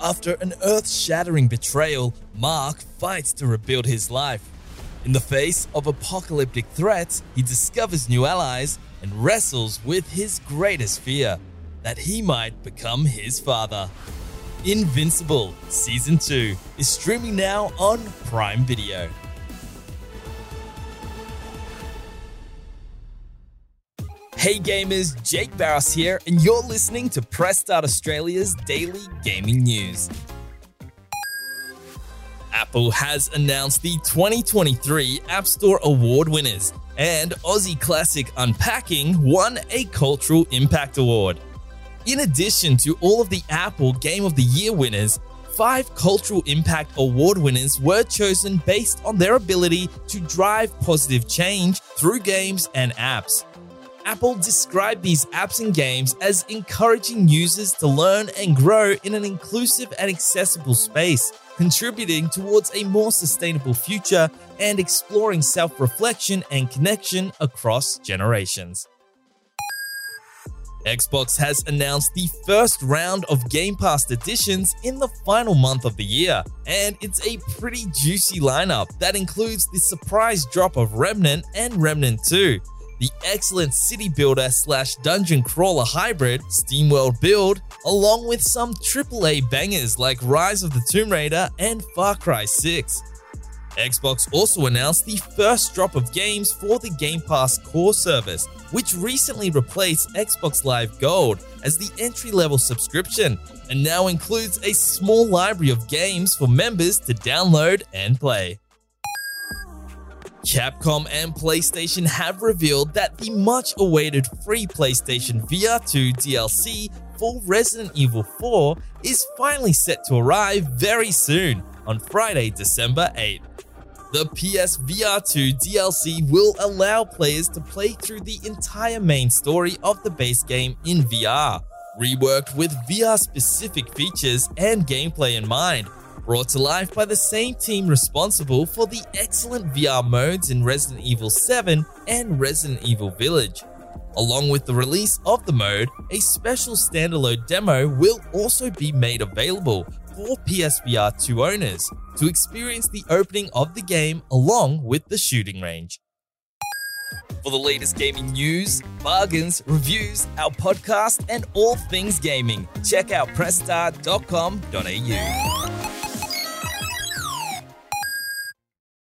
After an earth shattering betrayal, Mark fights to rebuild his life. In the face of apocalyptic threats, he discovers new allies and wrestles with his greatest fear that he might become his father. Invincible Season 2 is streaming now on Prime Video. Hey gamers, Jake Barros here, and you're listening to Press Start Australia's daily gaming news. Apple has announced the 2023 App Store Award winners, and Aussie Classic Unpacking won a Cultural Impact Award. In addition to all of the Apple Game of the Year winners, five Cultural Impact Award winners were chosen based on their ability to drive positive change through games and apps. Apple described these apps and games as encouraging users to learn and grow in an inclusive and accessible space, contributing towards a more sustainable future and exploring self reflection and connection across generations. Xbox has announced the first round of Game Pass additions in the final month of the year, and it's a pretty juicy lineup that includes the surprise drop of Remnant and Remnant 2 the excellent city builder slash dungeon crawler hybrid SteamWorld build, along with some AAA bangers like Rise of the Tomb Raider and Far Cry 6. Xbox also announced the first drop of games for the Game Pass core service, which recently replaced Xbox Live Gold as the entry level subscription and now includes a small library of games for members to download and play. Capcom and PlayStation have revealed that the much awaited free PlayStation VR 2 DLC for Resident Evil 4 is finally set to arrive very soon on Friday, December 8th. The PS VR 2 DLC will allow players to play through the entire main story of the base game in VR, reworked with VR specific features and gameplay in mind, brought to life by the same team responsible for the excellent VR modes in Resident Evil 7 and Resident Evil Village. Along with the release of the mode, a special standalone demo will also be made available for PSVR 2 owners to experience the opening of the game along with the shooting range. For the latest gaming news, bargains, reviews, our podcast, and all things gaming, check out pressstart.com.au.